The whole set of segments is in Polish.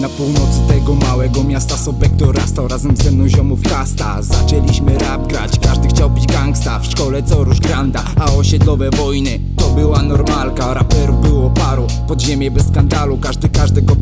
Na północy tego małego miasta Sobek dorastał Razem ze mną ziomów kasta. Zaczęliśmy rap grać, każdy chciał być gangsta. W szkole co róż granda, a osiedlowe wojny To była normalka, raperów było paru Podziemie bez skandalu, każdy każdego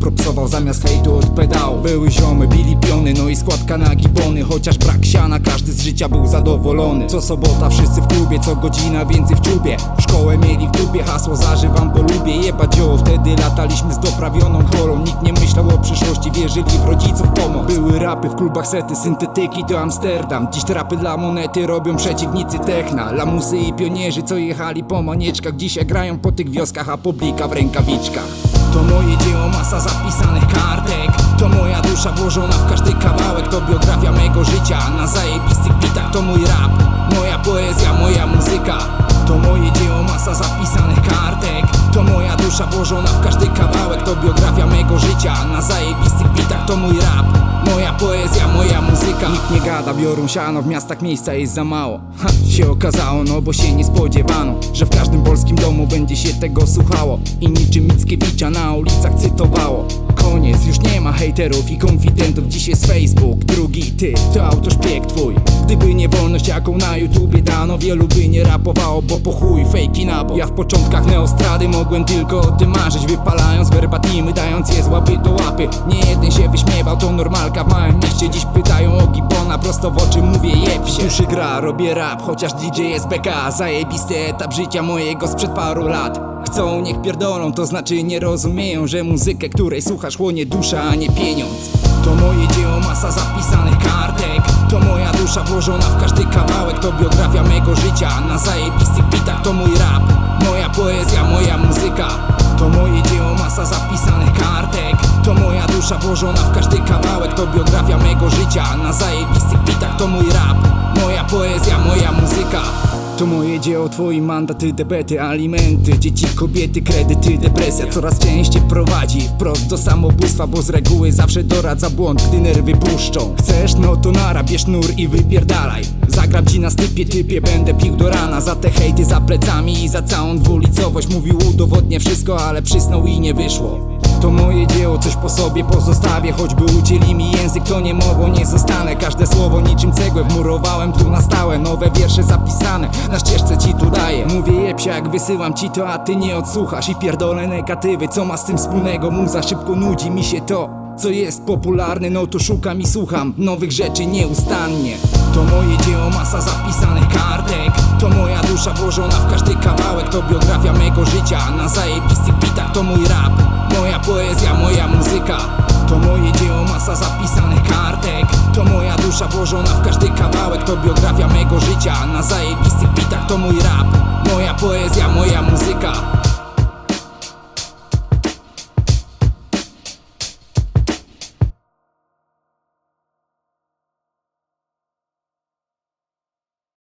Zamiast hejtu od pedału. Były ziomy, bili piony, no i składka na gibony Chociaż brak siana, każdy z życia był zadowolony. Co sobota wszyscy w klubie, co godzina więcej w czubie. Szkołę mieli w dupie, hasło zażywam, bo lubię Jebać ją, wtedy lataliśmy z doprawioną cholą. Nikt nie myślał o przyszłości, wierzyli w rodziców pomoc. Były rapy w klubach sety, syntetyki to Amsterdam. Dziś trapy dla monety robią przeciwnicy techna. Lamusy i pionierzy, co jechali po manieczkach. Dzisiaj grają po tych wioskach, a publika w rękawiczkach To moje dzieło, masa zapisanych kartek. To moja dusza włożona w każdy kawałek. To biografia mego życia na zajebistych bitach To mój rap, moja poezja, moja muzyka. To moje dzieło, masa zapisanych kartek. To moja dusza włożona w każdy kawałek To biografia mego życia. Na zajebistych bitach To mój rap, moja poezja, moja muzyka. Nikt nie gada, biorą siano, w miastach miejsca jest za mało. Ha, Się okazało, no bo się nie spodziewano Że w każdym polskim domu będzie się tego słuchało. I niczym Mickiewicza na ulicach cytowało Koniec, już nie ma hejterów i konfidentów. Dziś jest Facebook, drugi ty, to autoszpieg twój. Gdyby nie wolność jaką na YouTubie dano Wielu by nie rapowało, bo po chuj fejki na bok. Ja w początkach neostrady mogłem tylko o tym marzyć Wypalając werbatimy, dając je z łapy do łapy. Nie jeden się wyśmiewał, to normalka w małym mieście. Dziś pytają o Gibona, prosto w oczy mówię jeb się. Duszy gra, robię rap, chociaż DJ jest BK Zajebisty etap życia mojego sprzed paru lat Chcą, niech pierdolą, to znaczy nie rozumieją Że muzykę, której słuchasz chłonie dusza, a nie pieniądz. To moje dzieło, masa zapisanych kartek. To moja dusza włożona w każdy kawałek. To biografia mego życia na zajebistych bitach To mój rap, moja poezja, moja muzyka. To moje dzieło, masa zapisanych kartek. To moja dusza włożona w każdy kawałek. To biografia mego życia na zajebistych bitach To mój rap, moja poezja, moja muzyka to moje dzieło, twoi mandaty, debety, alimenty. Dzieci, kobiety, kredyty, depresja Coraz częściej prowadzi wprost do samobójstwa Bo z reguły zawsze doradza błąd, gdy nerwy puszczą Chcesz? No to nara, bierz nur i wypierdalaj. Zagram ci na stypie, typie, będę pił do rana. Za te hejty za plecami i za całą dwulicowość. Mówił udowodnię wszystko, ale przysnął i nie wyszło to moje dzieło, coś po sobie pozostawię. Choćby ucięli mi język, to nie mogło, nie zostanę. Każde słowo niczym cegłę wmurowałem tu na stałe. Nowe wiersze zapisane, na ścieżce ci tu daję. Mówię jebsia jak wysyłam ci to, a ty nie odsłuchasz. I pierdolę negatywy, co ma z tym wspólnego? Muza szybko nudzi mi się to co jest popularne, no to szukam i słucham nowych rzeczy nieustannie To moje dzieło, masa zapisanych kartek. To moja dusza włożona w każdy kawałek. To biografia mego życia na zajebistych bitach. To mój rap, moja poezja, moja muzyka. To moje dzieło, masa zapisanych kartek. To moja dusza włożona w każdy kawałek. To biografia mego życia na zajebistych bitach. To mój rap, moja poezja, moja muzyka